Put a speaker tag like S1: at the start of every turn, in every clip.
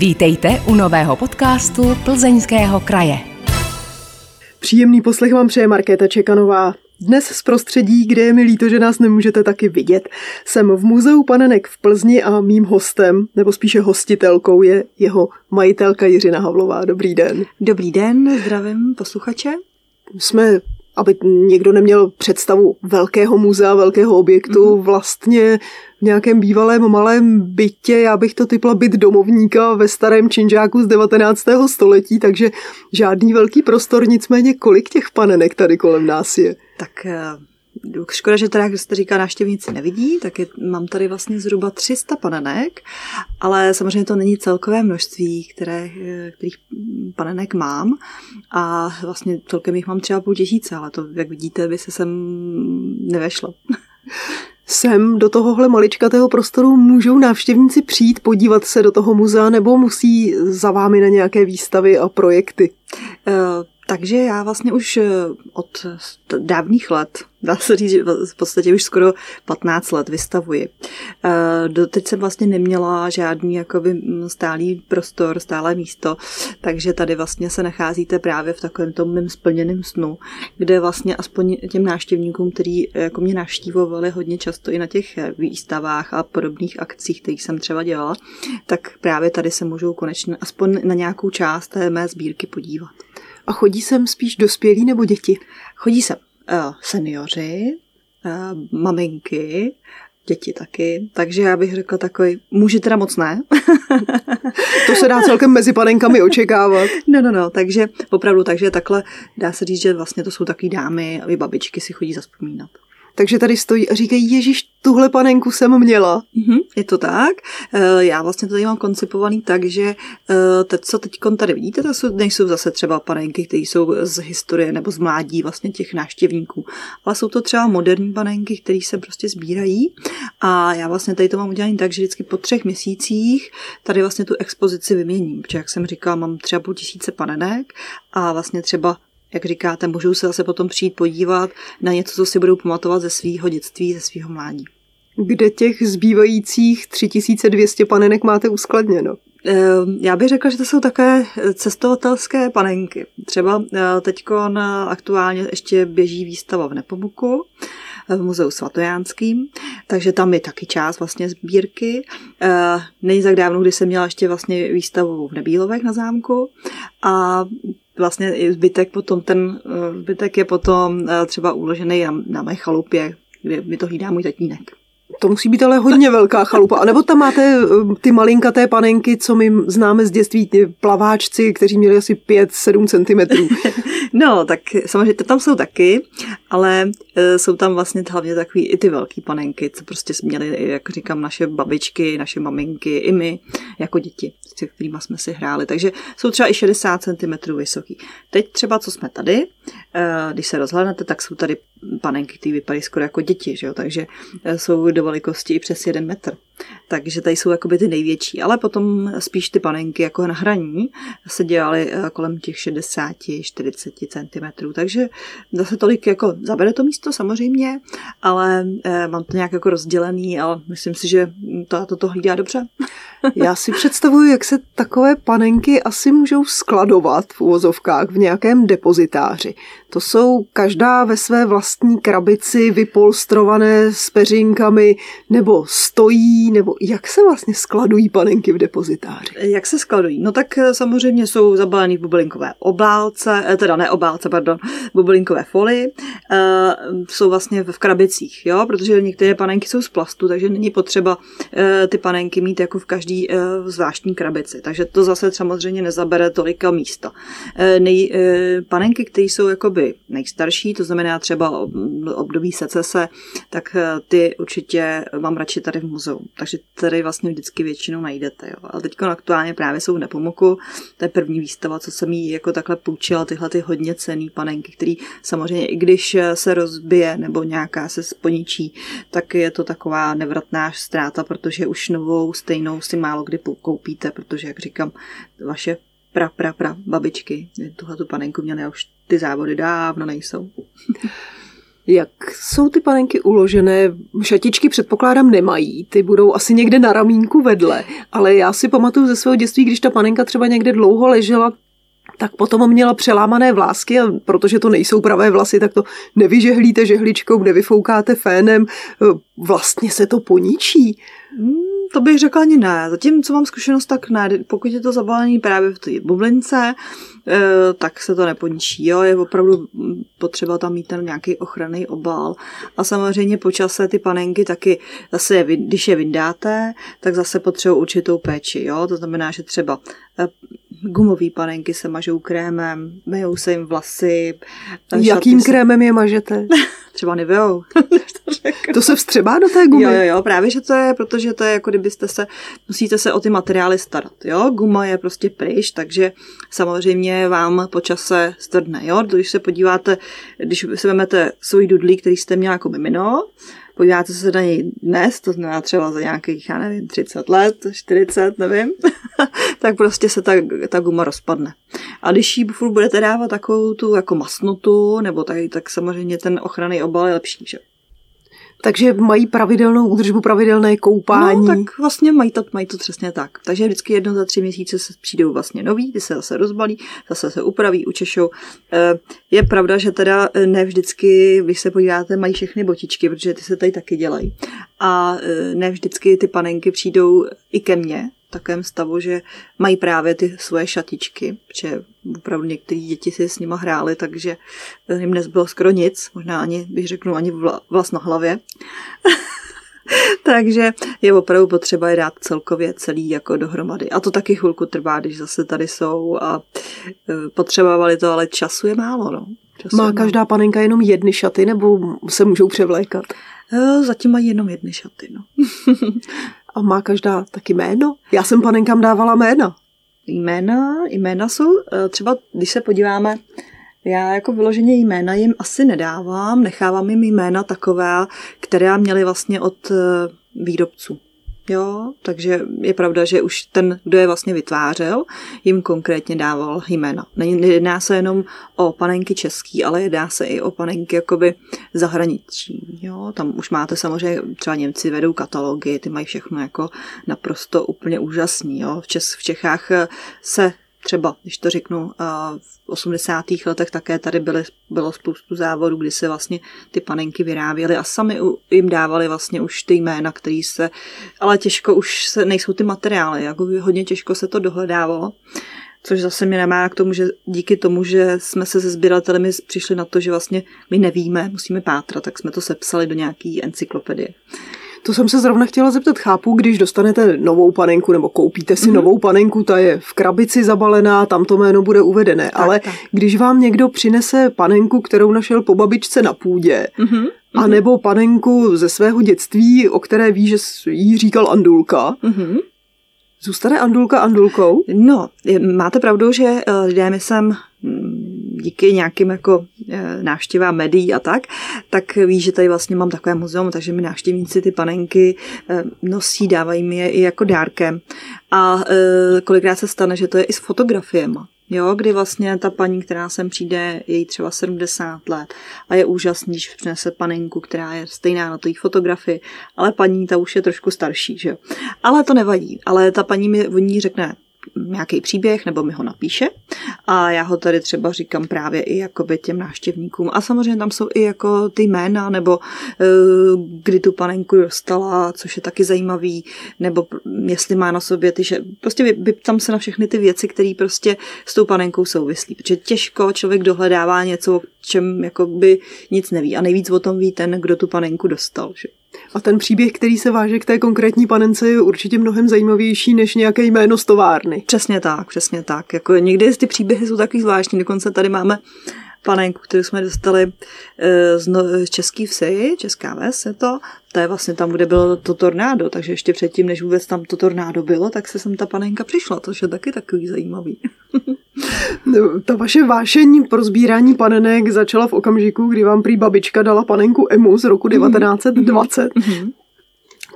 S1: Vítejte u nového podcastu Plzeňského kraje.
S2: Příjemný poslech vám přeje Markéta Čekanová. Dnes z prostředí, kde je mi líto, že nás nemůžete taky vidět. Jsem v muzeu panenek v Plzni a mým hostem, nebo spíše hostitelkou, je jeho majitelka Jiřina Havlová. Dobrý den.
S3: Dobrý den, zdravím posluchače.
S2: Jsme aby někdo neměl představu velkého muzea, velkého objektu, mm-hmm. vlastně v nějakém bývalém malém bytě, já bych to typla byt domovníka ve starém činžáku z 19. století, takže žádný velký prostor, nicméně kolik těch panenek tady kolem nás je?
S3: Tak eh, Škoda, že teda, jak jste říká, návštěvníci nevidí, tak je, mám tady vlastně zhruba 300 panenek, ale samozřejmě to není celkové množství, které, kterých panenek mám a vlastně celkem jich mám třeba půl tisíce, ale to, jak vidíte, by se sem nevešlo.
S2: Sem do tohohle maličkatého prostoru můžou návštěvníci přijít, podívat se do toho muzea nebo musí za vámi na nějaké výstavy a projekty?
S3: Uh, takže já vlastně už eh, od dávných let, dá se říct, že v podstatě už skoro 15 let vystavuji. Eh, doteď jsem vlastně neměla žádný jakoby mm, stálý prostor, stálé místo, takže tady vlastně se nacházíte právě v takovém tom mým splněném snu, kde vlastně aspoň těm návštěvníkům, kteří jako mě navštívovali hodně často i na těch výstavách a podobných akcích, kterých jsem třeba dělala, tak právě tady se můžou konečně aspoň na nějakou část té mé sbírky podívat.
S2: A chodí sem spíš dospělí nebo děti?
S3: Chodí sem uh, seniori, uh, maminky, děti taky, takže já bych řekla takový, muži teda moc ne.
S2: to se dá celkem mezi panenkami očekávat.
S3: No, no, no, takže opravdu, takže takhle dá se říct, že vlastně to jsou takové dámy a babičky si chodí zaspomínat.
S2: Takže tady stojí a říkají, Ježíš, tuhle panenku jsem měla.
S3: Mm-hmm, je to tak. Eh, já vlastně to tady mám koncipovaný tak, že eh, teď, co teď tady vidíte, to jsou, nejsou zase třeba panenky, které jsou z historie nebo z mládí vlastně těch návštěvníků, ale jsou to třeba moderní panenky, které se prostě sbírají a já vlastně tady to mám udělané tak, že vždycky po třech měsících tady vlastně tu expozici vyměním, protože jak jsem říkala, mám třeba půl tisíce panenek a vlastně třeba jak říkáte, můžou se zase potom přijít podívat na něco, co si budou pamatovat ze svého dětství, ze svého mládí.
S2: Kde těch zbývajících 3200 panenek máte uskladněno?
S3: Ehm, já bych řekla, že to jsou také cestovatelské panenky. Třeba eh, teď aktuálně ještě běží výstava v Nepomuku, eh, v muzeu svatojánským, takže tam je taky část vlastně sbírky. Eh, není tak dávno, kdy jsem měla ještě vlastně výstavu v Nebílovech na zámku a vlastně i zbytek potom, ten eh, zbytek je potom eh, třeba uložený na, na mé chalupě, kde mi to hlídá můj tatínek.
S2: To musí být ale hodně velká chalupa. A nebo tam máte eh, ty malinkaté panenky, co my známe z dětství, ty plaváčci, kteří měli asi 5-7 cm.
S3: no, tak samozřejmě tam jsou taky, ale e, jsou tam vlastně hlavně takový i ty velké panenky, co prostě měli, jak říkám, naše babičky, naše maminky, i my jako děti, s kterými jsme si hráli. Takže jsou třeba i 60 cm vysoký. Teď třeba, co jsme tady, e, když se rozhlednete, tak jsou tady panenky, které vypadají skoro jako děti, že jo? takže e, jsou do velikosti i přes jeden metr. Takže tady jsou jakoby ty největší, ale potom spíš ty panenky jako na hraní se dělaly kolem těch 60-40 cm, takže zase tolik jako zabere to místo samozřejmě, ale eh, mám to nějak jako rozdělený, ale myslím si, že to, toto hlídá dobře.
S2: Já si představuju, jak se takové panenky asi můžou skladovat v uvozovkách v nějakém depozitáři. To jsou každá ve své vlastní krabici vypolstrované s peřinkami, nebo stojí, nebo jak se vlastně skladují panenky v depozitáři?
S3: Jak se skladují? No tak eh, samozřejmě jsou zabalený v bublinkové obálce, eh, teda ne obálce, pardon, bublinkové folii, uh, jsou vlastně v krabicích, jo, protože některé panenky jsou z plastu, takže není potřeba ty panenky mít jako v každý zvláštní krabici, takže to zase samozřejmě nezabere tolika místa. Nej, panenky, které jsou jakoby nejstarší, to znamená třeba období secese, tak ty určitě mám radši tady v muzeu, takže tady vlastně vždycky většinou najdete, jo. A teď aktuálně právě jsou v Nepomuku, to je první výstava, co jsem jí jako takhle půjčila, tyhle ty hodně cený panenky, který samozřejmě i když se rozbije nebo nějaká se sponičí, tak je to taková nevratná ztráta, protože už novou stejnou si málo kdy koupíte, protože, jak říkám, vaše pra, pra, pra babičky tuhle tu panenku měly už ty závody dávno nejsou.
S2: Jak jsou ty panenky uložené? Šatičky předpokládám nemají, ty budou asi někde na ramínku vedle, ale já si pamatuju ze svého dětství, když ta panenka třeba někde dlouho ležela, tak potom měla přelámané vlásky a protože to nejsou pravé vlasy, tak to nevyžehlíte žehličkou, nevyfoukáte fénem, vlastně se to poničí.
S3: Hmm, to bych řekla ani ne. Zatím, co mám zkušenost, tak ne. Pokud je to zabalený právě v té bublince, eh, tak se to neponičí. Jo? Je opravdu potřeba tam mít ten nějaký ochranný obal. A samozřejmě po čase ty panenky taky, zase když je vyndáte, tak zase potřebují určitou péči. Jo? To znamená, že třeba eh, gumové panenky se mažou krémem, myjou se jim vlasy.
S2: Jakým se... krémem je mažete?
S3: třeba Niveou.
S2: to, to se vstřebá do té gumy?
S3: Jo, jo, jo, právě, že to je, protože to je jako kdybyste se, musíte se o ty materiály starat, jo. Guma je prostě pryč, takže samozřejmě vám po čase stvrdne, jo. Když se podíváte, když se vezmete svůj dudlí, který jste měl jako mimino, podíváte se na něj dnes, to znamená třeba za nějakých, já nevím, 30 let, 40, nevím, tak prostě se ta, ta guma rozpadne. A když ji furt budete dávat takovou tu jako masnotu, nebo tak, tak samozřejmě ten ochranný obal je lepší, že?
S2: Takže mají pravidelnou údržbu, pravidelné koupání.
S3: No, tak vlastně mají to, mají to přesně tak. Takže vždycky jedno za tři měsíce se přijdou vlastně nový, ty se zase rozbalí, zase se upraví, učešou. Eh, je pravda, že teda eh, ne vždycky, když se podíváte, mají všechny botičky, protože ty se tady taky dělají. A eh, ne vždycky ty panenky přijdou i ke mně, takovém stavu, že mají právě ty svoje šatičky, protože opravdu některé děti si s nima hrály, takže jim nezbylo skoro nic, možná ani, bych řeknu, ani vlas na hlavě. takže je opravdu potřeba je dát celkově celý jako dohromady. A to taky chvilku trvá, když zase tady jsou a e, potřebovali to, ale času je málo. No. Času
S2: Má každá panenka jenom jedny šaty nebo se můžou převlékat?
S3: E, zatím mají jenom jedny šaty. No.
S2: A má každá taky jméno? Já jsem panenkám dávala jména.
S3: Jména, jména jsou eh, třeba, když se podíváme, já jako vyloženě jména jim asi nedávám, nechávám jim jména taková, která měly vlastně od eh, výrobců. Jo, takže je pravda, že už ten, kdo je vlastně vytvářel, jim konkrétně dával jména. Nejedná se jenom o panenky český, ale jedná se i o panenky jakoby zahraniční. Jo, tam už máte samozřejmě, třeba Němci vedou katalogy, ty mají všechno jako naprosto úplně úžasný. Jo. V, Čes, v Čechách se třeba, když to řeknu, v 80. letech také tady byly, bylo spoustu závodů, kdy se vlastně ty panenky vyráběly a sami jim dávali vlastně už ty jména, který se, ale těžko už se, nejsou ty materiály, jako hodně těžko se to dohledávalo. Což zase mě nemá k tomu, že díky tomu, že jsme se se sběratelemi přišli na to, že vlastně my nevíme, musíme pátrat, tak jsme to sepsali do nějaký encyklopedie.
S2: To jsem se zrovna chtěla zeptat. Chápu, když dostanete novou panenku nebo koupíte si mm-hmm. novou panenku, ta je v krabici zabalená, tam to jméno bude uvedené. Tak, Ale tak. když vám někdo přinese panenku, kterou našel po babičce na půdě, mm-hmm. a nebo panenku ze svého dětství, o které ví, že jí říkal Andulka, mm-hmm. Zůstane Andulka Andulkou?
S3: No, máte pravdu, že lidé mi sem díky nějakým jako e, návštěvám médií a tak, tak ví, že tady vlastně mám takové muzeum, takže mi návštěvníci ty panenky e, nosí, dávají mi je i jako dárkem. A e, kolikrát se stane, že to je i s fotografiemi. Jo, kdy vlastně ta paní, která sem přijde, je jí třeba 70 let a je úžasný, když přinese panenku, která je stejná na té fotografii, ale paní ta už je trošku starší, že jo. Ale to nevadí, ale ta paní mi o ní řekne, nějaký příběh nebo mi ho napíše a já ho tady třeba říkám právě i jakoby těm návštěvníkům a samozřejmě tam jsou i jako ty jména nebo uh, kdy tu panenku dostala, což je taky zajímavý, nebo jestli má na sobě ty, že prostě tam se na všechny ty věci, které prostě s tou panenkou souvislí, protože těžko člověk dohledává něco, o čem jakoby nic neví a nejvíc o tom ví ten, kdo tu panenku dostal. Že?
S2: A ten příběh, který se váže k té konkrétní panence, je určitě mnohem zajímavější než nějaké jméno z továrny.
S3: Přesně tak, přesně tak. Jako někdy ty příběhy jsou takový zvláštní, dokonce tady máme panenku, kterou jsme dostali eh, z, no, z Český vsi, Česká ves je to, to je vlastně tam, kde bylo to tornádo, takže ještě předtím, než vůbec tam to tornádo bylo, tak se sem ta panenka přišla, což je taky takový zajímavý.
S2: No, ta vaše vášení pro sbírání panenek začala v okamžiku, kdy vám prý babička dala panenku Emu z roku 1920. Mm-hmm.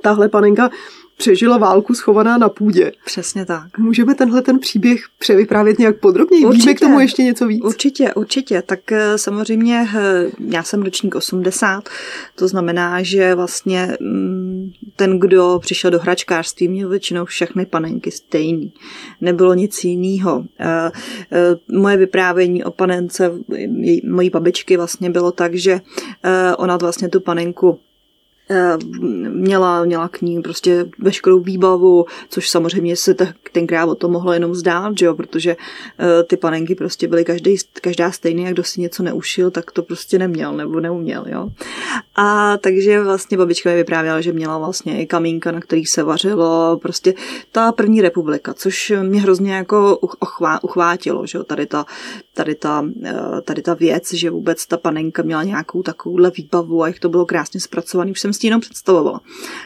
S2: Tahle panenka přežila válku schovaná na půdě.
S3: Přesně tak.
S2: Můžeme tenhle ten příběh převyprávět nějak podrobněji? Určitě. Víme k tomu ještě něco víc?
S3: Určitě, určitě. Tak eh, samozřejmě eh, já jsem ročník 80, to znamená, že vlastně mm, ten, kdo přišel do hračkářství, měl většinou všechny panenky stejný. Nebylo nic jiného. Eh, moje vyprávění o panence mojí babičky vlastně bylo tak, že ona vlastně tu panenku měla, měla k ní prostě veškerou výbavu, což samozřejmě se tenkrát o to mohlo jenom zdát, že jo, protože eh, ty panenky prostě byly každý, každá stejný, jak kdo si něco neušil, tak to prostě neměl nebo neuměl, jo. A takže vlastně babička mi vyprávěla, že měla vlastně i kamínka, na který se vařilo, prostě ta první republika, což mě hrozně jako uchvá, uchvátilo, že jo, tady ta, tady ta, eh, tady ta věc, že vůbec ta panenka měla nějakou takovouhle výbavu a jak to bylo krásně zpracovaný, už jsem si jenom představovala.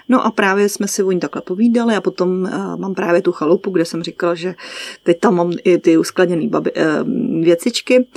S3: No a právě jsme si o ní takhle povídali a potom uh, mám právě tu chalupu, kde jsem říkala, že teď tam mám i ty uskladněné uh, věcičky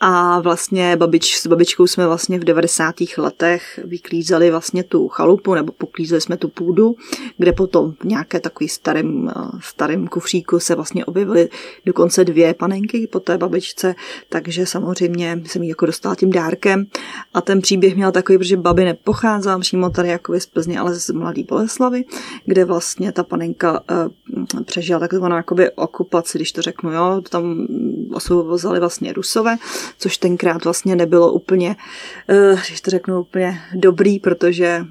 S3: a vlastně babič, s babičkou jsme vlastně v 90. letech vyklízeli vlastně tu chalupu, nebo poklízeli jsme tu půdu, kde potom v nějaké takový starým, eh, starým kufříku se vlastně objevily dokonce dvě panenky po té babičce, takže samozřejmě jsem ji jako dostala tím dárkem a ten příběh měl takový, protože babi nepocházela přímo tady jako z Plzně, ale z Mladý Boleslavy, kde vlastně ta panenka uh, přežila takzvanou jakoby okupaci, když to řeknu, jo, tam osvobozali vlastně Rusové, což tenkrát vlastně nebylo úplně, uh, když to řeknu, úplně dobrý, protože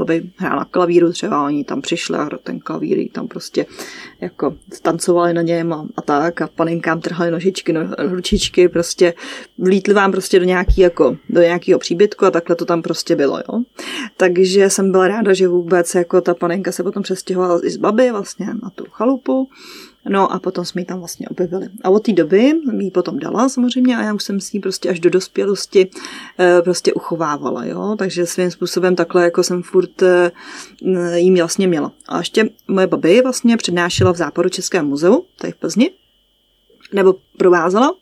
S3: aby hrál na klavíru třeba, oni tam přišli a ten klavír tam prostě jako tancovali na něm a, a tak a panenkám trhali nožičky, no, ručičky, prostě vlítli vám prostě do nějaký jako, do nějakého příbytku a takhle to tam prostě bylo, jo. Takže jsem byla ráda, že vůbec jako ta panenka se potom přestěhovala i z baby vlastně na tu chalupu No a potom jsme ji tam vlastně objevili. A od té doby mi ji potom dala samozřejmě a já už jsem s ní prostě až do dospělosti eh, prostě uchovávala, jo. Takže svým způsobem takhle jako jsem furt eh, jí vlastně měla. A ještě moje babi vlastně přednášela v Západu Českém muzeu, tady v Plzni, nebo provázela,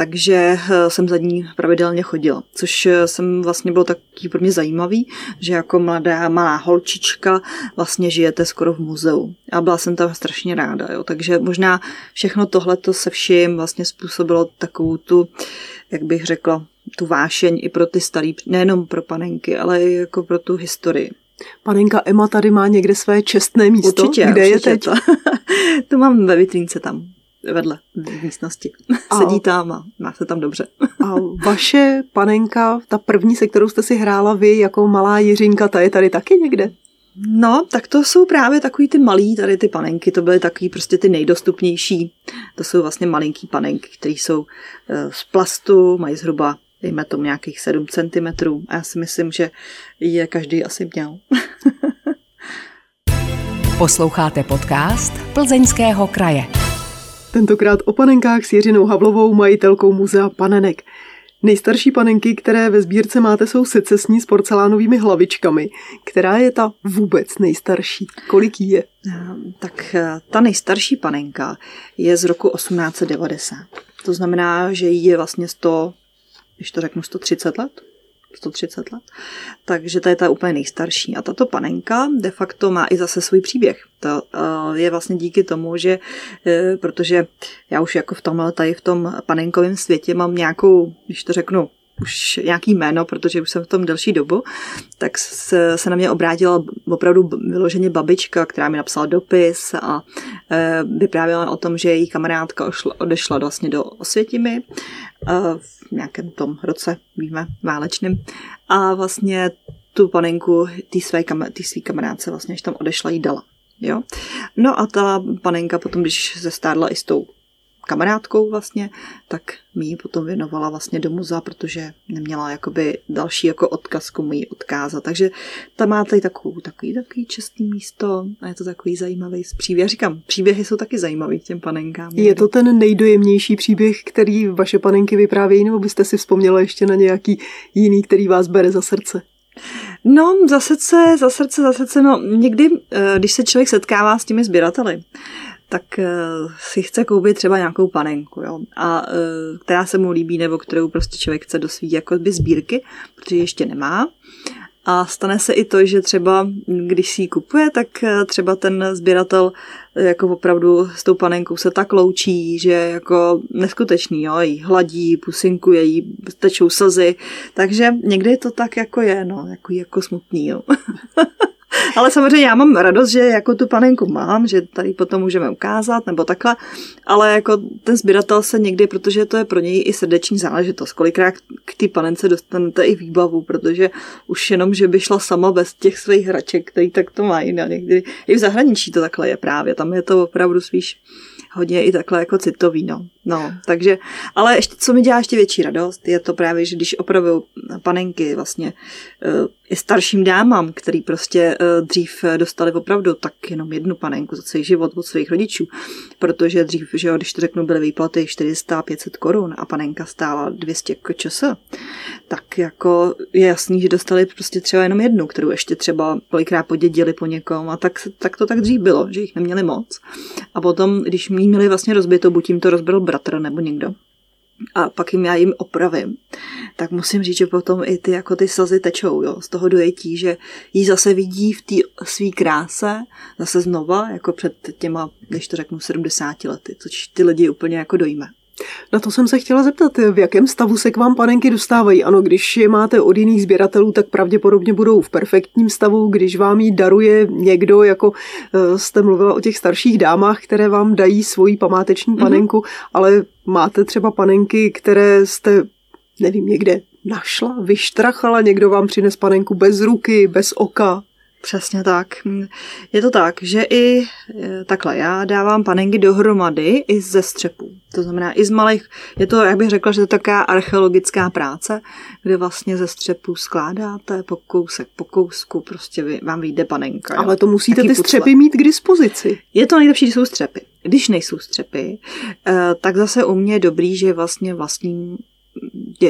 S3: takže eh, jsem za ní pravidelně chodila, což eh, jsem vlastně bylo taky pro mě zajímavý, že jako mladá malá holčička vlastně žijete skoro v muzeu. A byla jsem tam strašně ráda, jo. takže možná všechno tohleto se vším vlastně způsobilo takovou tu, jak bych řekla, tu vášeň i pro ty starý, nejenom pro panenky, ale i jako pro tu historii.
S2: Panenka Emma tady má někde své čestné místo.
S3: Určitě,
S2: Kde
S3: určitě
S2: je teď?
S3: To, to mám ve vitrínce tam vedle v místnosti. A, Sedí tam a má se tam dobře.
S2: A vaše panenka, ta první, se kterou jste si hrála vy jako malá Jiřinka, ta je tady taky někde?
S3: No, tak to jsou právě takový ty malý, tady ty panenky, to byly takový prostě ty nejdostupnější. To jsou vlastně malinký panenky, které jsou eh, z plastu, mají zhruba, dejme tomu nějakých 7 cm a já si myslím, že je každý asi měl.
S1: Posloucháte podcast Plzeňského kraje.
S2: Tentokrát o panenkách s Jiřinou Havlovou, majitelkou muzea panenek. Nejstarší panenky, které ve sbírce máte, jsou secesní s porcelánovými hlavičkami. Která je ta vůbec nejstarší? Kolik je?
S3: Tak eh, ta nejstarší panenka je z roku 1890. To znamená, že jí je vlastně 100, když to řeknu 130 let. 130 let. Takže to je ta úplně nejstarší. A tato panenka de facto má i zase svůj příběh. To eh, je vlastně díky tomu, že eh, protože já už jako v tomhle tady v tom panenkovém světě mám nějakou, když to řeknu, už nějaký jméno, protože už jsem v tom delší dobu, tak se, se na mě obrátila opravdu vyloženě babička, která mi napsala dopis a e, vyprávěla o tom, že její kamarádka ošla, odešla vlastně do Osvětimi e, v nějakém tom roce, víme, válečným. A vlastně tu panenku té své, své kamarádce vlastně, když tam odešla, jí dala. Jo? No a ta panenka potom, když se stárla i s tou kamarádkou vlastně, tak mi ji potom věnovala vlastně do muzea, protože neměla jakoby další jako odkaz, komu ji odkázat. Takže ta má tady takovou, takový, takový čestný místo a je to takový zajímavý příběh. Já říkám, příběhy jsou taky zajímavý těm panenkám.
S2: Je to ten nejdojemnější příběh, který vaše panenky vyprávějí, nebo byste si vzpomněla ještě na nějaký jiný, který vás bere za srdce?
S3: No, za srdce, za srdce, za srdce, no někdy, eh, když se člověk setkává s těmi sběrateli, tak eh, si chce koupit třeba nějakou panenku, jo, a eh, která se mu líbí, nebo kterou prostě člověk chce do svý jako by sbírky, protože ještě nemá. A stane se i to, že třeba, když si ji kupuje, tak eh, třeba ten sběratel jako opravdu s tou panenkou se tak loučí, že jako neskutečný, jo, jí hladí, pusinkuje jí, tečou slzy, takže někdy to tak jako je, no, jako, jako smutný, jo. Ale samozřejmě já mám radost, že jako tu panenku mám, že tady potom můžeme ukázat nebo takhle, ale jako ten sběratel se někdy, protože to je pro něj i srdeční záležitost, kolikrát k té panence dostanete i výbavu, protože už jenom, že by šla sama bez těch svých hraček, který tak to mají, no, někdy i v zahraničí to takhle je právě, tam je to opravdu spíš hodně i takhle jako citový, no. no. takže, ale ještě, co mi dělá ještě větší radost, je to právě, že když opravuju panenky vlastně uh, i starším dámám, který prostě uh, dřív dostali opravdu tak jenom jednu panenku za celý život od svých rodičů, protože dřív, že jo, když to řeknu, byly výplaty 400-500 korun a panenka stála 200 kčs, tak jako je jasný, že dostali prostě třeba jenom jednu, kterou ještě třeba kolikrát podědili po někom a tak, tak to tak dřív bylo, že jich neměli moc. A potom, když mi měli vlastně rozbito, buď jim to rozbil bratr nebo někdo, a pak jim já jim opravím, tak musím říct, že potom i ty jako ty slzy tečou jo, z toho dojetí, že jí zase vidí v té své kráse zase znova, jako před těma, když to řeknu, 70 lety, což ty lidi úplně jako dojme.
S2: Na to jsem se chtěla zeptat, v jakém stavu se k vám panenky dostávají. Ano, když je máte od jiných sběratelů, tak pravděpodobně budou v perfektním stavu. Když vám ji daruje někdo, jako eh, jste mluvila o těch starších dámách, které vám dají svoji památeční mhm. panenku, mm-hmm. ale máte třeba panenky, které jste, nevím, někde našla, vyštrachala, někdo vám přines panenku bez ruky, bez oka.
S3: Přesně tak. Je to tak, že i e, takhle, já dávám panenky dohromady i ze střepů. To znamená i z malých, je to, jak bych řekla, že to je taková archeologická práce, kde vlastně ze střepů skládáte po kousek, po kousku, prostě vy, vám vyjde panenka.
S2: Ale to musíte ty pucle. střepy mít k dispozici.
S3: Je to nejlepší, když jsou střepy. Když nejsou střepy, e, tak zase u mě je dobrý, že vlastně vlastním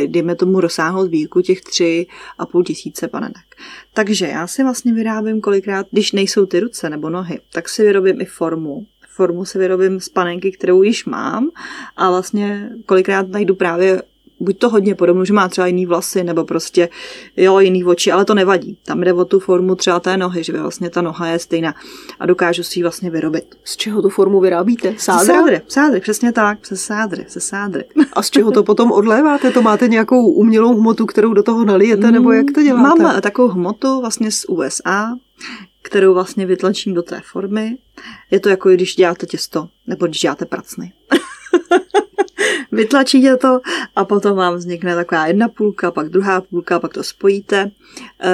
S3: dejme tomu rozsáhlou sbírku těch tři a půl tisíce panenek. Takže já si vlastně vyrábím kolikrát, když nejsou ty ruce nebo nohy, tak si vyrobím i formu. Formu si vyrobím z panenky, kterou již mám a vlastně kolikrát najdu právě buď to hodně podobnou, že má třeba jiný vlasy, nebo prostě jo, jiný oči, ale to nevadí. Tam jde o tu formu třeba té nohy, že vlastně ta noha je stejná a dokážu si ji vlastně vyrobit.
S2: Z čeho tu formu vyrábíte?
S3: Sádra? Sádry, sádry, přesně tak, přes sádry, se sádry.
S2: A z čeho to potom odléváte? To máte nějakou umělou hmotu, kterou do toho nalijete, nebo jak to děláte?
S3: Mám takovou hmotu vlastně z USA, kterou vlastně vytlačím do té formy. Je to jako když děláte těsto, nebo když děláte pracny. vytlačíte to a potom vám vznikne taková jedna půlka, pak druhá půlka, pak to spojíte eh,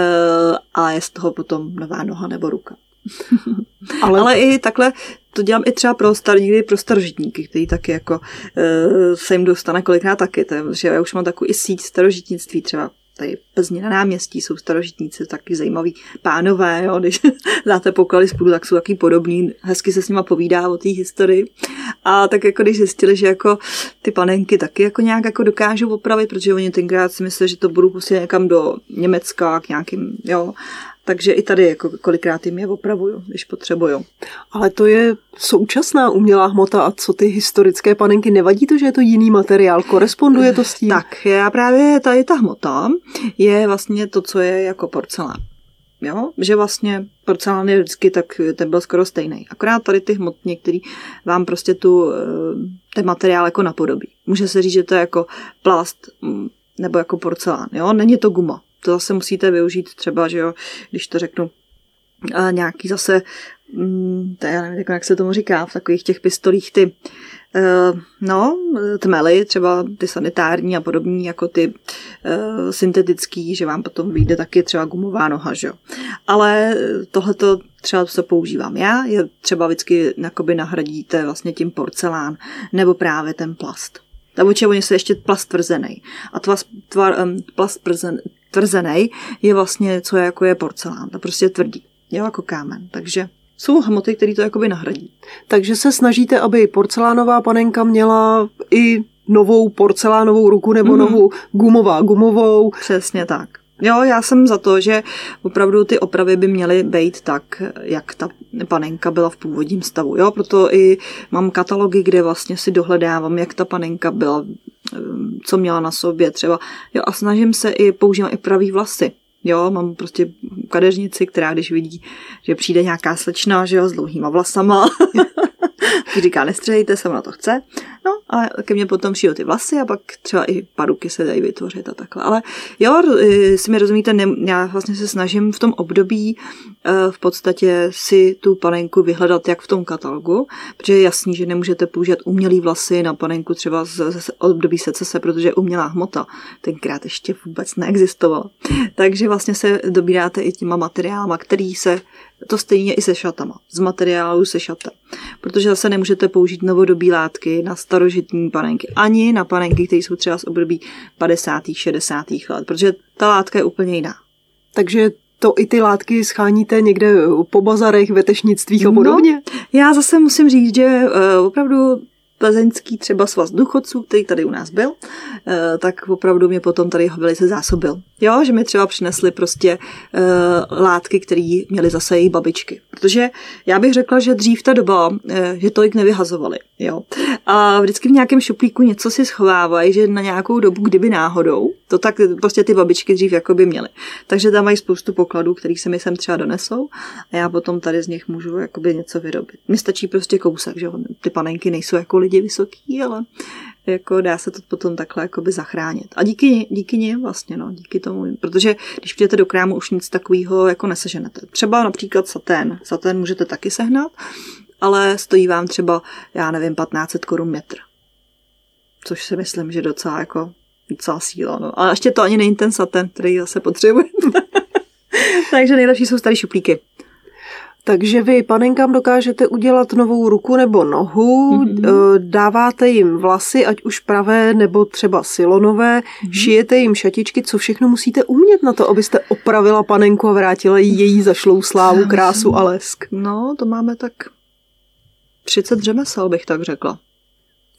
S3: a je z toho potom nová noha nebo ruka. Ale, Ale i takhle to dělám i třeba pro star, někdy pro starožitníky, který taky jako uh, se jim dostane kolikrát taky, takže já už mám takový i síť starožitnictví třeba tady Plzni na náměstí jsou starožitníci, taky zajímaví pánové, jo, když dáte poklady spolu, tak jsou taky podobní, hezky se s nima povídá o té historii. A tak jako když zjistili, že jako ty panenky taky jako nějak jako dokážou opravit, protože oni tenkrát si mysleli, že to budou prostě někam do Německa k nějakým, jo, takže i tady jako kolikrát jim je opravuju, když potřebuju.
S2: Ale to je současná umělá hmota a co ty historické panenky, nevadí to, že je to jiný materiál, koresponduje to s tím?
S3: Tak, já právě tady ta hmota je vlastně to, co je jako porcelán. Jo? Že vlastně porcelán je vždycky tak, ten byl skoro stejný. Akorát tady ty hmot některý vám prostě tu, eh, ten materiál jako napodobí. Může se říct, že to je jako plast mm, nebo jako porcelán. Jo? Není to guma to zase musíte využít třeba, že jo, když to řeknu, a nějaký zase, mm, to já nevím, jak se tomu říká, v takových těch pistolích ty, uh, no, tmely, třeba ty sanitární a podobní, jako ty uh, syntetický, že vám potom vyjde taky třeba gumová noha, že jo. Ale tohleto třeba se používám já, je třeba vždycky jakoby nahradíte vlastně tím porcelán nebo právě ten plast. Nebo či oni se ještě plast tvrzený. A tvar, tvar, plast tvrzen, tvrzený je vlastně, co je jako je porcelán. To prostě tvrdý, jo, jako kámen. Takže jsou hmoty, které to jakoby nahradí.
S2: Takže se snažíte, aby porcelánová panenka měla i novou porcelánovou ruku nebo mm. novou gumová gumovou.
S3: Přesně tak. Jo, já jsem za to, že opravdu ty opravy by měly být tak, jak ta panenka byla v původním stavu. Jo, proto i mám katalogy, kde vlastně si dohledávám, jak ta panenka byla, co měla na sobě třeba. Jo, a snažím se i, používat i pravý vlasy. Jo, mám prostě kadeřnici, která když vidí, že přijde nějaká slečna, že jo, s dlouhýma vlasama, říká, nestřelejte se, ona to chce. No a ke mně potom šijou ty vlasy a pak třeba i paruky se dají vytvořit a takhle. Ale jo, si mi rozumíte, ne, já vlastně se snažím v tom období eh, v podstatě si tu panenku vyhledat jak v tom katalogu, protože je jasný, že nemůžete použít umělý vlasy na panenku třeba z, z období secese, protože umělá hmota tenkrát ještě vůbec neexistovala. Takže vlastně se dobíráte i těma materiálama, který se to stejně i se šatama, z materiálu se šatem. Protože zase nemůžete použít novodobí látky na starožitní panenky, ani na panenky, které jsou třeba z období 50. 60. let, protože ta látka je úplně jiná.
S2: Takže to i ty látky scháníte někde po bazarech, ve tešnictvích a no, podobně? No,
S3: já zase musím říct, že uh, opravdu plzeňský třeba svaz duchodců, který tady u nás byl, eh, tak opravdu mě potom tady velice zásobil. Jo, že mi třeba přinesli prostě uh, látky, které měly zase její babičky. Protože já bych řekla, že dřív ta doba, uh, že tolik nevyhazovali. Jo. A vždycky v nějakém šuplíku něco si schovávají, že na nějakou dobu, kdyby náhodou, to tak prostě ty babičky dřív jako by měly. Takže tam mají spoustu pokladů, který se mi sem třeba donesou a já potom tady z nich můžu jakoby něco vyrobit. Mně stačí prostě kousek, že ty panenky nejsou jako lidi vysoký, ale jako dá se to potom takhle jakoby zachránit. A díky, díky nim vlastně, no, díky tomu, protože když přijete do krámu, už nic takového jako neseženete. Třeba například satén. Satén můžete taky sehnat, ale stojí vám třeba, já nevím, 1500 korun metr. Což si myslím, že docela jako docela síla. No. A ještě to ani není ten satén, který zase potřebuje. Takže nejlepší jsou starý šuplíky.
S2: Takže vy panenkám dokážete udělat novou ruku nebo nohu, mm-hmm. dáváte jim vlasy, ať už pravé nebo třeba silonové, mm-hmm. šijete jim šatičky, co všechno musíte umět na to, abyste opravila panenku a vrátila jí její zašlou slávu, krásu a lesk.
S3: No, to máme tak 30 řemesel, bych tak řekla.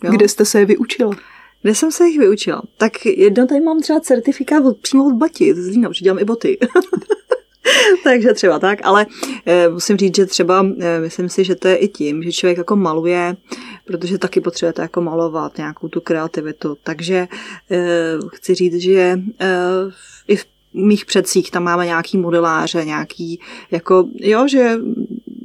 S2: Jo? Kde jste se je vyučila?
S3: Kde jsem se jich vyučila? Tak jedno tady mám třeba certifikát od, přímo od Bati, z Zlína, protože dělám i boty. Takže třeba tak, ale e, musím říct, že třeba e, myslím si, že to je i tím, že člověk jako maluje, protože taky potřebujete jako malovat nějakou tu kreativitu. Takže e, chci říct, že i v mých předcích tam máme nějaký modeláře, nějaký, jako, jo, že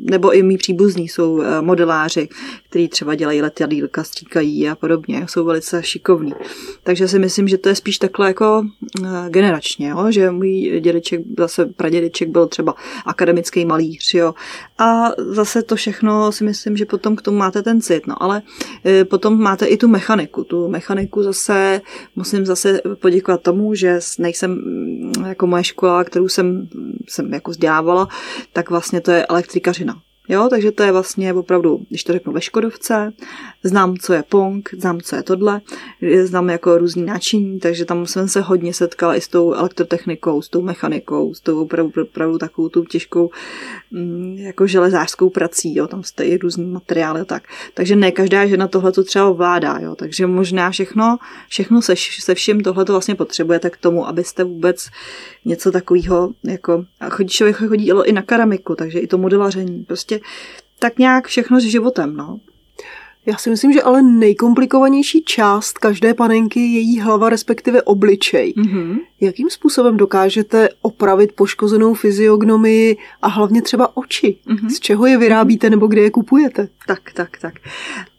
S3: nebo i mý příbuzní jsou eh, modeláři, kteří třeba dělají letadílka, stříkají a podobně, jsou velice šikovní. Takže si myslím, že to je spíš takhle jako eh, generačně, jo? že můj dědeček, zase pradědeček byl třeba akademický malíř, jo? a zase to všechno si myslím, že potom k tomu máte ten cit, no ale eh, potom máte i tu mechaniku. Tu mechaniku zase musím zase poděkovat tomu, že nejsem mm, jako moje škola, kterou jsem, jsem jako vzdělávala, tak vlastně to je elektrikařina. Jo, takže to je vlastně opravdu, když to řeknu ve Škodovce, znám, co je Pong, znám, co je tohle, znám jako různý náčiní, takže tam jsem se hodně setkala i s tou elektrotechnikou, s tou mechanikou, s tou opravdu, opravdu takovou tu těžkou mm, jako železářskou prací, jo, tam jste i různý materiály a tak. Takže ne každá žena tohle to třeba ovládá, jo, takže možná všechno, všechno se, se vším tohle to vlastně potřebujete k tomu, abyste vůbec něco takového, jako, a chodí člověk chodí i na keramiku, takže i to modelaření, prostě tak nějak všechno s životem, no.
S2: Já si myslím, že ale nejkomplikovanější část každé panenky je její hlava, respektive obličej. Mm-hmm. Jakým způsobem dokážete opravit poškozenou fyziognomii a hlavně třeba oči? Mm-hmm. Z čeho je vyrábíte nebo kde je kupujete?
S3: Tak, tak, tak.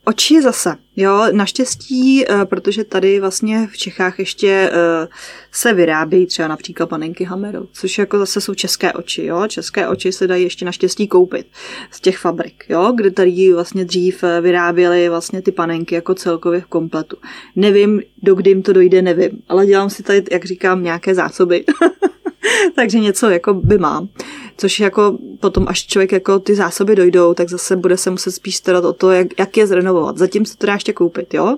S3: Oči zase, jo, naštěstí, eh, protože tady vlastně v Čechách ještě eh, se vyrábějí třeba například panenky Hammerl, což jako zase jsou české oči, jo, české oči se dají ještě naštěstí koupit z těch fabrik, jo, kde tady vlastně dřív eh, vyráběly vlastně ty panenky jako celkově v kompletu. Nevím, do kdy jim to dojde, nevím, ale dělám si tady, jak říkám, nějaké zásoby. takže něco jako by mám. Což jako potom, až člověk jako ty zásoby dojdou, tak zase bude se muset spíš starat o to, jak, jak je zrenovovat. Zatím se to dá ještě koupit, jo.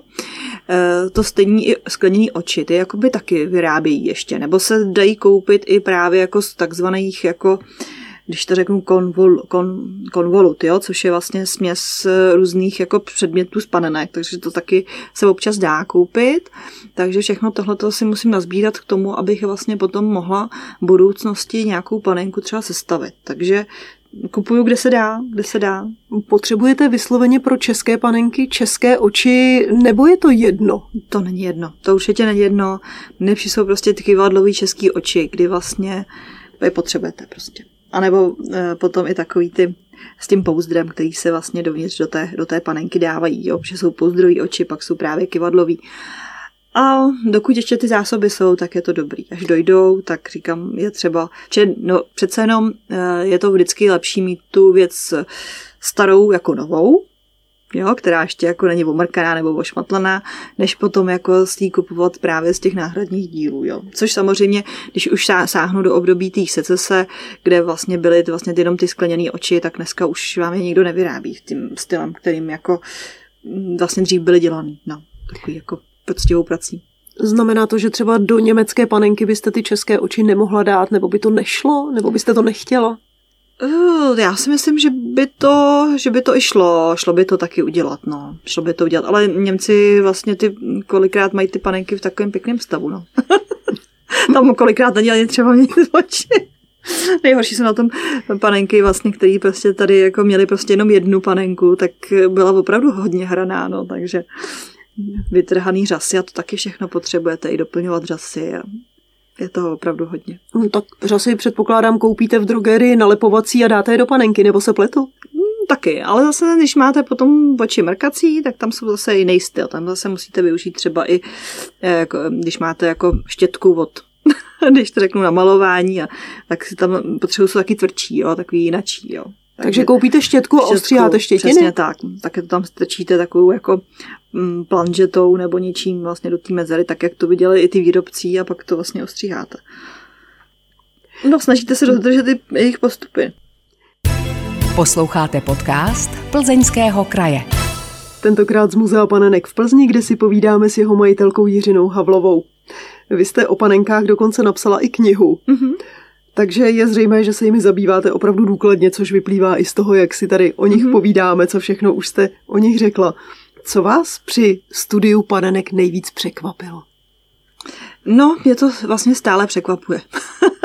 S3: E, to stejný i skleněný oči, ty jakoby taky vyrábějí ještě, nebo se dají koupit i právě jako z takzvaných jako když to řeknu konvol, kon, konvolut, jo, což je vlastně směs různých jako předmětů z panenek, takže to taky se občas dá koupit, takže všechno tohle si musím nazbírat k tomu, abych vlastně potom mohla v budoucnosti nějakou panenku třeba sestavit. Takže kupuju, kde se dá, kde se dá.
S2: Potřebujete vysloveně pro české panenky české oči, nebo je to jedno?
S3: To není jedno, to určitě není jedno. Nejlepší jsou prostě ty kivadlový český oči, kdy vlastně vy potřebujete prostě. A nebo e, potom i takový ty s tím pouzdrem, který se vlastně dovnitř do té, do té panenky dávají, jo, že jsou pouzdrový oči, pak jsou právě kivadlový. A dokud ještě ty zásoby jsou, tak je to dobrý. Až dojdou, tak říkám, je třeba, že no, přece jenom e, je to vždycky lepší mít tu věc starou jako novou, jo, která ještě jako není omrkaná nebo ošmatlaná, než potom jako s ní kupovat právě z těch náhradních dílů. Jo. Což samozřejmě, když už sáhnu do období té secese, kde vlastně byly vlastně jenom ty skleněné oči, tak dneska už vám je nikdo nevyrábí tím stylem, kterým jako mm, vlastně dřív byly dělaný. No, takový jako poctivou prací.
S2: Znamená to, že třeba do německé panenky byste ty české oči nemohla dát, nebo by to nešlo, nebo byste to nechtěla?
S3: Uh, já si myslím, že by to, že by to i šlo, šlo by to taky udělat, no. Šlo by to udělat, ale Němci vlastně ty kolikrát mají ty panenky v takovém pěkném stavu, no. Tam kolikrát není ani třeba mít oči. Nejhorší jsou na tom panenky vlastně, který prostě tady jako měli prostě jenom jednu panenku, tak byla opravdu hodně hraná, no, takže vytrhaný řasy a to taky všechno potřebujete i doplňovat řasy a je toho opravdu hodně.
S2: No, tak řasy předpokládám koupíte v drogerii nalepovací a dáte je do panenky, nebo se pletu?
S3: Hmm, taky, ale zase, když máte potom oči mrkací, tak tam jsou zase jiný styl. Tam zase musíte využít třeba i, eh, jako, když máte jako štětku od když to řeknu na malování, a, tak si tam potřebují jsou taky tvrdší, jo, takový jinačí, jo.
S2: Takže koupíte štětku, štětku a ostříháte štětiny?
S3: Přesně tak. Tak to tam strčíte takovou jako mm, planžetou nebo něčím vlastně do té mezery, tak jak to viděli i ty výrobcí a pak to vlastně ostříháte. No, snažíte se dodržet ty jejich postupy.
S1: Posloucháte podcast Plzeňského kraje.
S2: Tentokrát z Muzea panenek v Plzni, kde si povídáme s jeho majitelkou Jiřinou Havlovou. Vy jste o panenkách dokonce napsala i knihu. Mm-hmm. Takže je zřejmé, že se jimi zabýváte opravdu důkladně, což vyplývá i z toho, jak si tady o nich mm-hmm. povídáme, co všechno už jste o nich řekla. Co vás při studiu panenek nejvíc překvapilo?
S3: No, mě to vlastně stále překvapuje.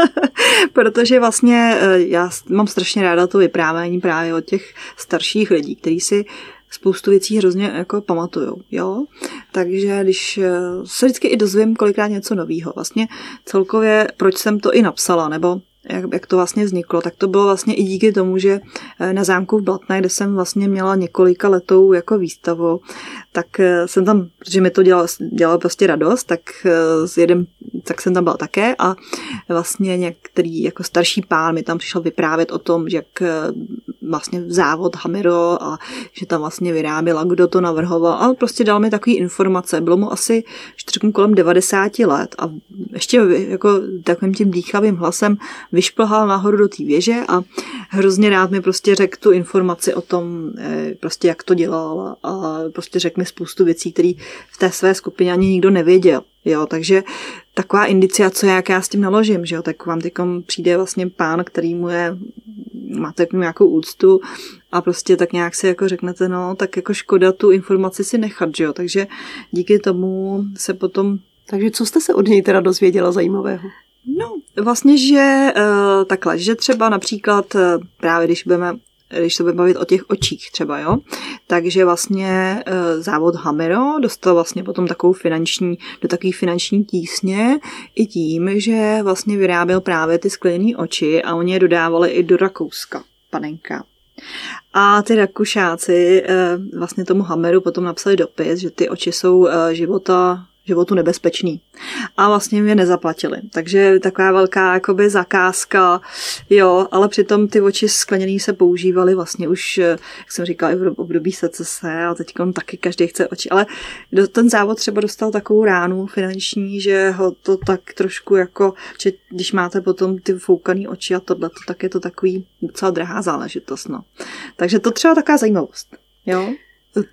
S3: Protože vlastně eh, já mám strašně ráda to vyprávění právě od těch starších lidí, kteří si spoustu věcí hrozně jako pamatujou, jo. Takže když eh, se vždycky i dozvím kolikrát něco nového, vlastně celkově, proč jsem to i napsala, nebo jak, jak to vlastně vzniklo, tak to bylo vlastně i díky tomu, že eh, na zámku v Blatné, kde jsem vlastně měla několika letou jako výstavu, tak eh, jsem tam, protože mi to dělalo, dělalo prostě radost, tak s jedem, tak jsem tam byla také a vlastně některý jako starší pán mi tam přišel vyprávět o tom, jak vlastně závod Hamiro a že tam vlastně vyráběla, kdo to navrhoval a prostě dal mi takové informace. Bylo mu asi, řeknu, kolem 90 let a ještě jako takovým tím dýchavým hlasem vyšplhal nahoru do té věže a hrozně rád mi prostě řekl tu informaci o tom, eh, prostě jak to dělal a prostě řekl mi spoustu věcí, které v té své skupině ani nikdo nevěděl. Jo, takže taková indiciace, jak já s tím naložím, že jo, tak vám teď přijde vlastně pán, který mu je, máte k němu nějakou úctu a prostě tak nějak si jako řeknete, no, tak jako škoda tu informaci si nechat, že jo, takže díky tomu se potom...
S2: Takže co jste se od něj teda dozvěděla zajímavého?
S3: No, vlastně, že uh, takhle, že třeba například uh, právě když budeme když se budeme bavit o těch očích třeba, jo. Takže vlastně e, závod Hamero dostal vlastně potom takovou finanční, do takové finanční tísně i tím, že vlastně vyráběl právě ty skleněné oči a oni je dodávali i do Rakouska, panenka. A ty Rakušáci e, vlastně tomu Hameru potom napsali dopis, že ty oči jsou e, života životu nebezpečný. A vlastně mě nezaplatili. Takže taková velká jakoby zakázka, jo, ale přitom ty oči skleněný se používaly vlastně už, jak jsem říkala, i v období SCC a teď taky každý chce oči. Ale ten závod třeba dostal takovou ránu finanční, že ho to tak trošku jako, že když máte potom ty foukaný oči a tohle, tak je to takový docela drahá záležitost. No. Takže to třeba taková zajímavost. Jo?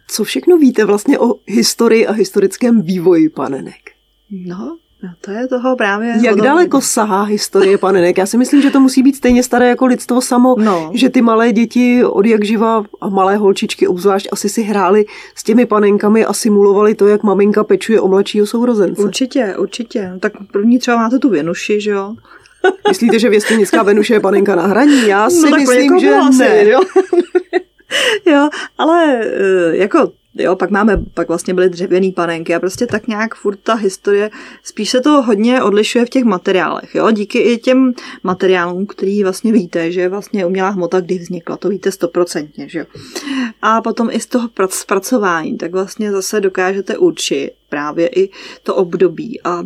S2: Co všechno víte vlastně o historii a historickém vývoji panenek?
S3: No, No to je toho právě...
S2: Jak hodně. daleko sahá historie panenek? Já si myslím, že to musí být stejně staré jako lidstvo samo, no. že ty malé děti od jak živa a malé holčičky obzvlášť asi si hráli s těmi panenkami a simulovali to, jak maminka pečuje o mladšího sourozence.
S3: Určitě, určitě. Tak první třeba máte tu Věnuši, že jo?
S2: Myslíte, že věstěnická Venuše je panenka na hraní? Já no si no, myslím, že ne.
S3: jo, ale eh, jako Jo, pak máme, pak vlastně byly dřevěný panenky a prostě tak nějak furt ta historie, spíš se to hodně odlišuje v těch materiálech, jo, díky i těm materiálům, který vlastně víte, že vlastně umělá hmota kdy vznikla, to víte stoprocentně, že jo. A potom i z toho zpracování, tak vlastně zase dokážete určit právě i to období a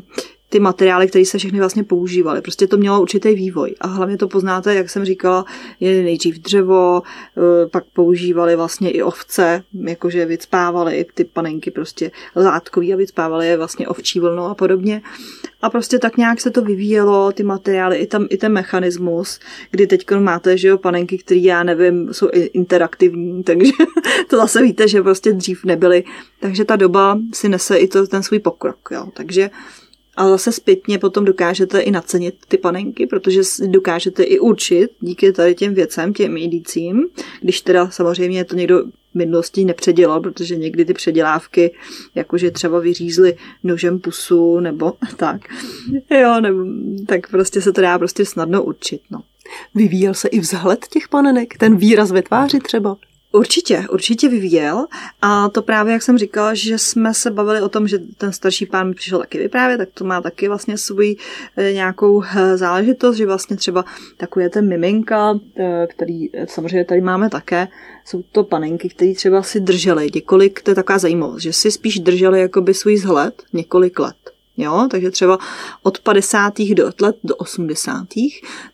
S3: ty materiály, které se všechny vlastně používaly. Prostě to mělo určitý vývoj. A hlavně to poznáte, jak jsem říkala, je nejdřív dřevo, eh, pak používali vlastně i ovce, jakože vycpávali ty panenky prostě látkový a vycpávali je vlastně ovčí vlnou a podobně. A prostě tak nějak se to vyvíjelo, ty materiály, i tam i ten mechanismus, kdy teď máte, že jo, panenky, které já nevím, jsou interaktivní, takže to zase víte, že prostě dřív nebyly. Takže ta doba si nese i to, ten svůj pokrok, jo. Takže a zase zpětně potom dokážete i nacenit ty panenky, protože dokážete i učit díky tady těm věcem, těm edicím, když teda samozřejmě to někdo v minulosti nepředělal, protože někdy ty předělávky, jakože třeba vyřízli nožem pusu nebo tak, jo, nebo, tak prostě se to dá prostě snadno učit, no.
S2: Vyvíjel se i vzhled těch panenek, ten výraz ve tváři třeba?
S3: Určitě, určitě vyvíjel a to právě, jak jsem říkala, že jsme se bavili o tom, že ten starší pán mi přišel taky vyprávět, tak to má taky vlastně svůj e, nějakou e, záležitost, že vlastně třeba takové ten miminka, e, který samozřejmě tady máme také, jsou to panenky, které třeba si držely několik, to je taková zajímavost, že si spíš drželi jakoby svůj vzhled několik let. Jo, takže třeba od 50. do let do 80.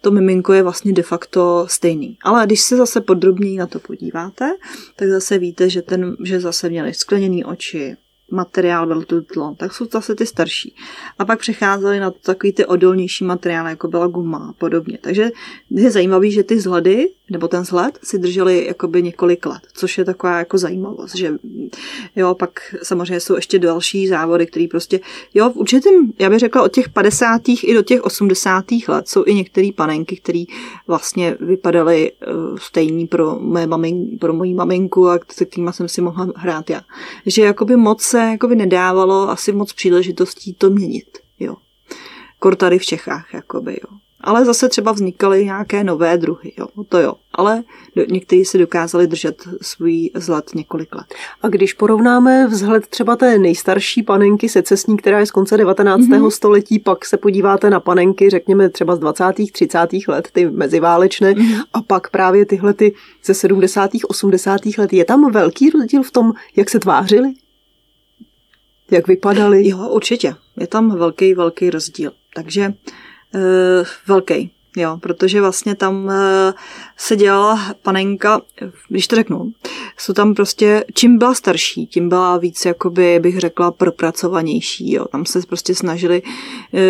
S3: to miminko je vlastně de facto stejný. Ale když se zase podrobněji na to podíváte, tak zase víte, že, ten, že zase měli skleněné oči, materiál byl tutlo, tak jsou zase ty starší. A pak přecházeli na takový ty odolnější materiály, jako byla guma a podobně. Takže je zajímavé, že ty vzhledy nebo ten sled si drželi jakoby několik let, což je taková jako zajímavost, že jo, pak samozřejmě jsou ještě další závody, které prostě, jo, v určitém, já bych řekla od těch 50. i do těch 80. let jsou i některé panenky, které vlastně vypadaly uh, stejný pro, mé mamin, pro moji maminku a se kterýma jsem si mohla hrát já. Že jakoby moc se jakoby nedávalo asi moc příležitostí to měnit, jo. Kor tady v Čechách, jakoby, jo ale zase třeba vznikaly nějaké nové druhy, jo, to jo. Ale někteří si dokázali držet svůj vzhled několik let.
S2: A když porovnáme vzhled třeba té nejstarší panenky secesní, která je z konce 19. Mm-hmm. století, pak se podíváte na panenky, řekněme třeba z 20. 30. let, ty meziválečné, mm-hmm. a pak právě tyhle ty ze 70. 80. let. Je tam velký rozdíl v tom, jak se tvářili? Jak vypadali?
S3: Jo, určitě. Je tam velký, velký rozdíl. Takže uh, velký. Jo, protože vlastně tam uh, se dělala panenka, když to řeknu, jsou tam prostě, čím byla starší, tím byla víc, jakoby bych řekla, propracovanější. Jo. Tam se prostě snažili, uh,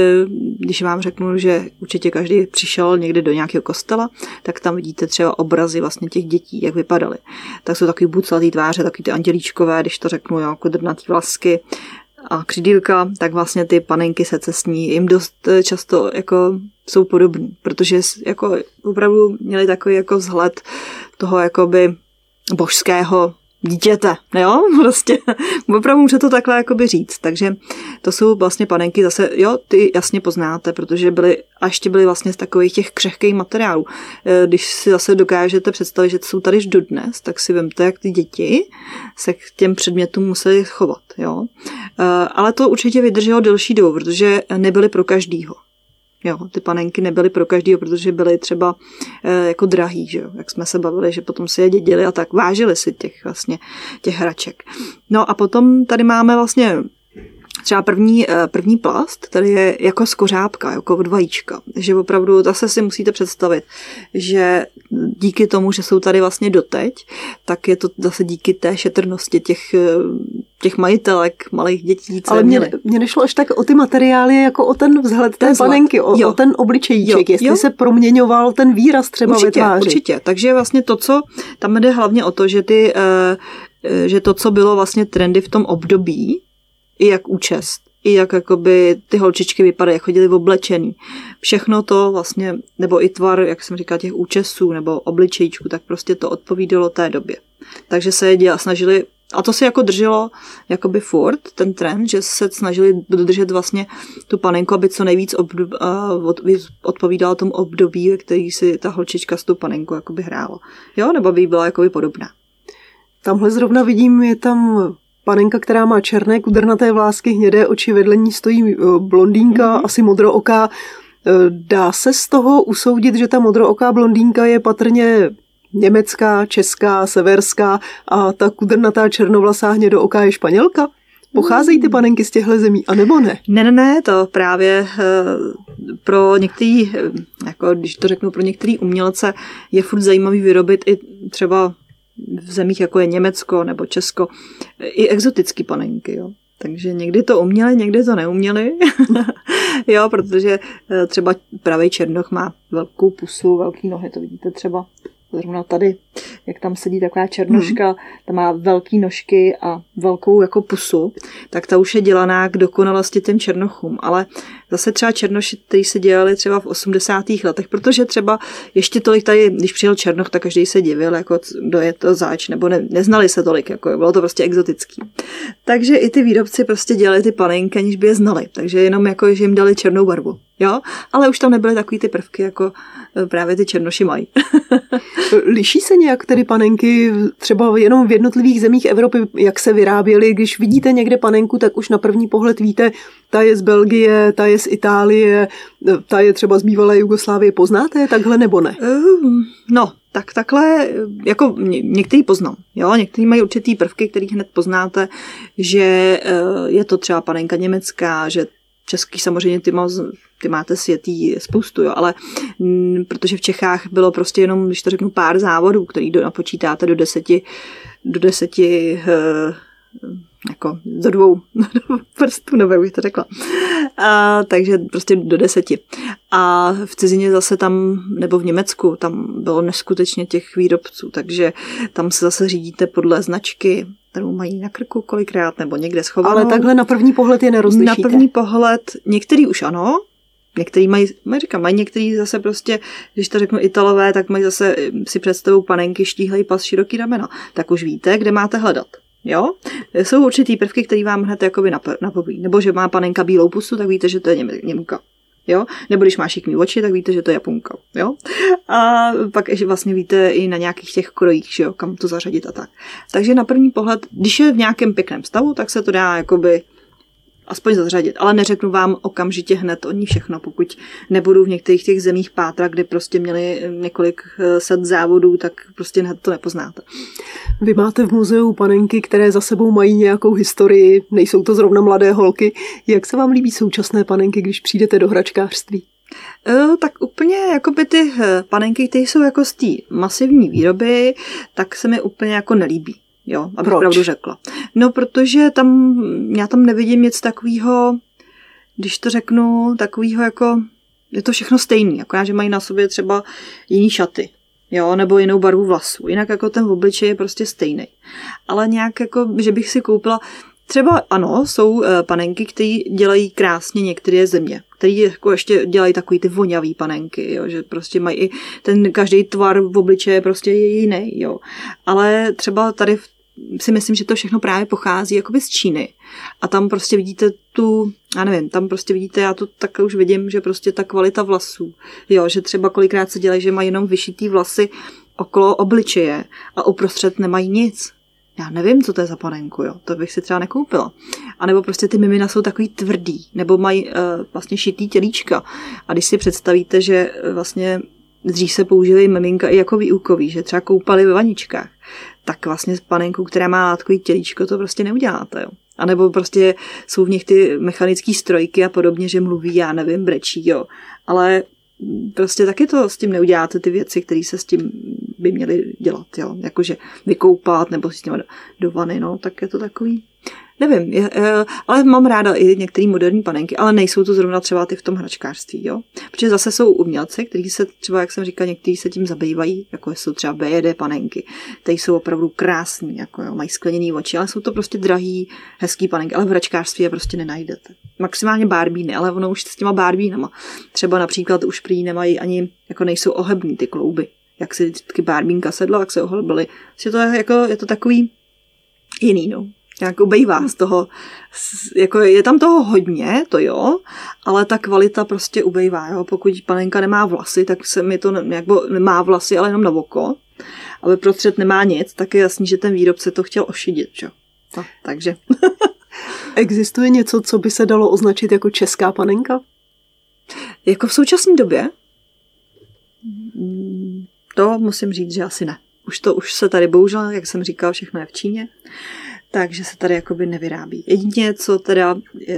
S3: když vám řeknu, že určitě každý přišel někde do nějakého kostela, tak tam vidíte třeba obrazy vlastně těch dětí, jak vypadaly. Tak jsou takový buclatý tváře, takový ty andělíčkové, když to řeknu, jo, kodrnatý vlasky, a křidílka, tak vlastně ty panenky se cestní. Jim dost eh, často jako jsou podobní, protože jako opravdu měli takový jako vzhled toho jakoby božského dítěte, jo, prostě, opravdu může to takhle jakoby říct, takže to jsou vlastně panenky zase, jo, ty jasně poznáte, protože byly, a ještě byly vlastně z takových těch křehkých materiálů. E, když si zase dokážete představit, že jsou tady dodnes, tak si vemte, jak ty děti se k těm předmětům museli chovat, jo. E, ale to určitě vydrželo delší dobu, protože nebyly pro každýho. Jo, ty panenky nebyly pro každýho, protože byly třeba e, jako drahý, že jo, jak jsme se bavili, že potom si je dědili a tak vážili si těch vlastně těch hraček. No a potom tady máme vlastně třeba první, eh, první plast, tady je jako skořápka, jako od vajíčka. Že opravdu zase si musíte představit, že díky tomu, že jsou tady vlastně doteď, tak je to zase díky té šetrnosti těch, eh, těch majitelek, malých dětí.
S2: Ale mě, mě nešlo až tak o ty materiály, jako o ten vzhled té panenky, o, o ten obličejíček, jo, jestli jo. se proměňoval ten výraz třeba
S3: určitě,
S2: ve tváři.
S3: Určitě, takže vlastně to, co tam jde hlavně o to, že ty uh, že to, co bylo vlastně trendy v tom období, i jak účest, i jak jakoby ty holčičky vypadají, jak chodili v oblečený. Všechno to vlastně, nebo i tvar, jak jsem říkala, těch účesů nebo obličejíčku, tak prostě to odpovídalo té době. Takže se je snažili a to se jako drželo jakoby furt, ten trend, že se snažili dodržet vlastně tu panenku, aby co nejvíc obdob, uh, odpovídala tomu období, ve který si ta holčička s tou panenkou jakoby hrála. Jo, nebo by byla jakoby podobná.
S2: Tamhle zrovna vidím, je tam panenka, která má černé kudrnaté vlásky, hnědé oči, vedle ní stojí eh, blondýnka, mm-hmm. asi modrooká. Eh, dá se z toho usoudit, že ta modrooká blondýnka je patrně německá, česká, severská a ta kudrnatá černovlasá hnědooká je španělka? Pocházejí ty panenky z těchto zemí, anebo ne?
S3: Ne, ne, ne, to právě pro některý, jako když to řeknu, pro některý umělce je furt zajímavý vyrobit i třeba v zemích, jako je Německo nebo Česko, i exotický panenky, jo. Takže někdy to uměli, někdy to neuměli. jo, protože eh, třeba pravý černoch má velkou pusu, velký nohy, to vidíte třeba zrovna tady, jak tam sedí taková černoška, hmm. ta má velký nožky a velkou jako pusu, tak ta už je dělaná k dokonalosti těm černochům. Ale zase třeba černoši, kteří se dělali třeba v 80. letech, protože třeba ještě tolik tady, když přijel černoch, tak každý se divil, jako kdo je to zač, nebo ne, neznali se tolik, jako bylo to prostě exotický. Takže i ty výrobci prostě dělali ty panenky, aniž by je znali. Takže jenom jako, že jim dali černou barvu. Jo, ale už tam nebyly takový ty prvky, jako e, právě ty černoši mají.
S2: Liší se nějak tedy panenky třeba jenom v jednotlivých zemích Evropy, jak se vyráběly? Když vidíte někde panenku, tak už na první pohled víte, ta je z Belgie, ta je z Itálie, ta je třeba z bývalé Jugoslávie. Poznáte takhle nebo ne?
S3: Ehm, no, tak takhle, jako ně, některý poznám, jo, některý mají určitý prvky, který hned poznáte, že e, je to třeba panenka německá, že český samozřejmě ty, má, ty máte světý spoustu, jo, ale m, protože v Čechách bylo prostě jenom, když to řeknu, pár závodů, který do, napočítáte do deseti, do deseti e, jako do dvou prstů, nebo bych to řekla. A, takže prostě do deseti. A v cizině zase tam, nebo v Německu, tam bylo neskutečně těch výrobců, takže tam se zase řídíte podle značky, kterou mají na krku kolikrát, nebo někde schovanou.
S2: Ale takhle na první pohled je nerozlišíte.
S3: Na první pohled, některý už ano, Některý mají, říkám, mají některý zase prostě, když to řeknu Italové, tak mají zase si představu panenky, štíhlej pas, široký ramena. Tak už víte, kde máte hledat. Jo? Jsou určitý prvky, které vám hned jakoby napoví. Nebo že má panenka bílou pusu, tak víte, že to je Němka. Jo? Nebo když má šikmý oči, tak víte, že to je Japonka. Jo? A pak že vlastně víte i na nějakých těch krojích, že jo, kam to zařadit a tak. Takže na první pohled, když je v nějakém pěkném stavu, tak se to dá jakoby aspoň zařadit. Ale neřeknu vám okamžitě hned o ní všechno, pokud nebudu v některých těch zemích pátra, kde prostě měli několik eh, set závodů, tak prostě hned to nepoznáte.
S2: Vy máte v muzeu panenky, které za sebou mají nějakou historii, nejsou to zrovna mladé holky. Jak se vám líbí současné panenky, když přijdete do hračkářství?
S3: E, tak úplně jako by ty eh, panenky, které jsou jako z té masivní výroby, tak se mi úplně jako nelíbí. Jo, abych Proč? pravdu řekla. No, protože tam, já tam nevidím nic takového, když to řeknu, takového jako, je to všechno stejný, akorát, že mají na sobě třeba jiný šaty, jo, nebo jinou barvu vlasů. Jinak jako ten obličej je prostě stejný. Ale nějak jako, že bych si koupila, Třeba ano, jsou eh, panenky, které dělají krásně některé země, které jako ještě dělají takový ty vonavý panenky, jo, že prostě mají i ten každý tvar v obličeje prostě je jiný, jo. Ale třeba tady v si myslím, že to všechno právě pochází jakoby z Číny. A tam prostě vidíte tu, já nevím, tam prostě vidíte, já to tak už vidím, že prostě ta kvalita vlasů, jo, že třeba kolikrát se dělají, že mají jenom vyšitý vlasy okolo obličeje a uprostřed nemají nic. Já nevím, co to je za panenku, jo. To bych si třeba nekoupila. A nebo prostě ty mimina jsou takový tvrdý, nebo mají uh, vlastně šitý tělíčka. A když si představíte, že uh, vlastně dřív se používají miminka i jako výukový, že třeba koupali ve vaničkách, tak vlastně s panenkou, která má takový tělíčko, to prostě neuděláte. Jo. A nebo prostě jsou v nich ty mechanické strojky a podobně, že mluví, já nevím, brečí, jo. Ale prostě taky to s tím neuděláte ty věci, které se s tím by měly dělat, jo. Jakože vykoupat nebo s tím do, do vany, no, tak je to takový Nevím, je, je, ale mám ráda i některé moderní panenky, ale nejsou to zrovna třeba ty v tom hračkářství, jo. Protože zase jsou umělci, kteří se třeba, jak jsem říkal, někteří se tím zabývají, jako jsou třeba BD panenky, které jsou opravdu krásné, jako jo, mají skleněné oči, ale jsou to prostě drahý, hezký panenky, ale v hračkářství je prostě nenajdete. Maximálně barbíny, ale ono už s těma barbínama. Třeba například už prý nemají ani, jako nejsou ohební ty klouby. Jak si vždycky barbínka sedla, jak se ohlbily. Je to, jako, je to takový jiný, no nějak ubejvá z toho, jako je tam toho hodně, to jo, ale ta kvalita prostě ubejvá, jo. Pokud panenka nemá vlasy, tak se mi to jako nemá vlasy, ale jenom na oko, ale prostřed nemá nic, tak je jasný, že ten výrobce to chtěl ošidit, jo. No, takže.
S2: Existuje něco, co by se dalo označit jako česká panenka?
S3: Jako v současné době? Mm, to musím říct, že asi ne. Už to už se tady bohužel, jak jsem říkal, všechno je v Číně takže se tady jakoby nevyrábí. Jedině, co teda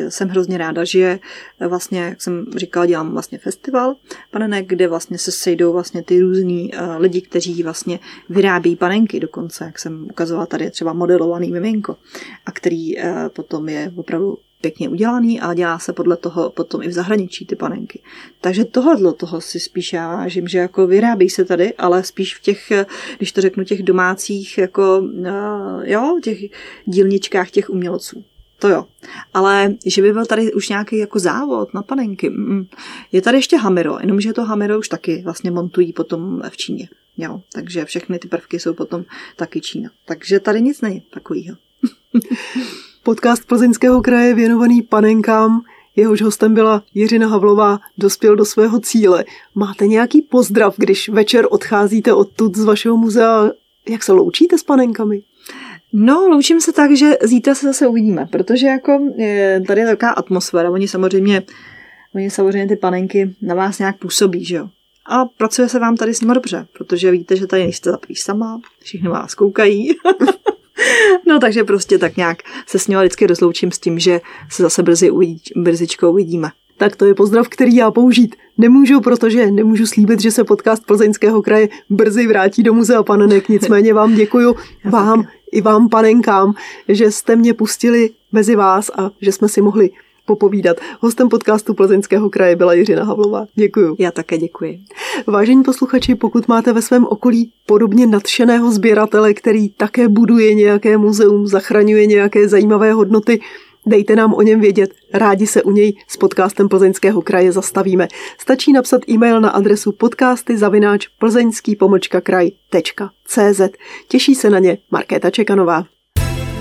S3: jsem hrozně ráda, že vlastně, jak jsem říkala, dělám vlastně festival panenek, kde vlastně se sejdou vlastně ty různí uh, lidi, kteří vlastně vyrábí panenky dokonce, jak jsem ukazovala tady třeba modelovaný miminko a který potom je opravdu pěkně udělaný a dělá se podle toho potom i v zahraničí ty panenky. Takže tohle toho si spíš já vážím, že jako vyrábí se tady, ale spíš v těch, když to řeknu, těch domácích jako, eh, jo, těch dílničkách těch umělců. To jo. Ale že by byl tady už nějaký jako závod na panenky. Mm, je tady ještě Hamiro, jenomže to Hamiro už taky vlastně montují potom v Číně. Jo, takže všechny ty prvky jsou potom taky Čína. Takže tady nic není takového.
S2: Podcast Plzeňského kraje věnovaný panenkám, jehož hostem byla Jiřina Havlová, dospěl do svého cíle. Máte nějaký pozdrav, když večer odcházíte odtud z vašeho muzea? Jak se loučíte s panenkami?
S3: No, loučím se tak, že zítra se zase uvidíme, protože jako je, tady je taková atmosféra, oni samozřejmě, oni samozřejmě ty panenky na vás nějak působí, že jo. A pracuje se vám tady s nimi dobře, protože víte, že tady nejste zaprý sama, všichni vás koukají. No takže prostě tak nějak se s ním vždycky rozloučím s tím, že se zase brzy uvidí, brzičko uvidíme.
S2: Tak to je pozdrav, který já použít nemůžu, protože nemůžu slíbit, že se podcast Plzeňského kraje brzy vrátí do muzea panenek. Nicméně vám děkuju, vám i vám panenkám, že jste mě pustili mezi vás a že jsme si mohli popovídat. Hostem podcastu Plzeňského kraje byla Jiřina Havlová. Děkuju.
S3: Já také děkuji.
S2: Vážení posluchači, pokud máte ve svém okolí podobně nadšeného sběratele, který také buduje nějaké muzeum, zachraňuje nějaké zajímavé hodnoty, Dejte nám o něm vědět, rádi se u něj s podcastem Plzeňského kraje zastavíme. Stačí napsat e-mail na adresu podcasty zavináč plzeňský kraj.cz. Těší se na ně Markéta Čekanová.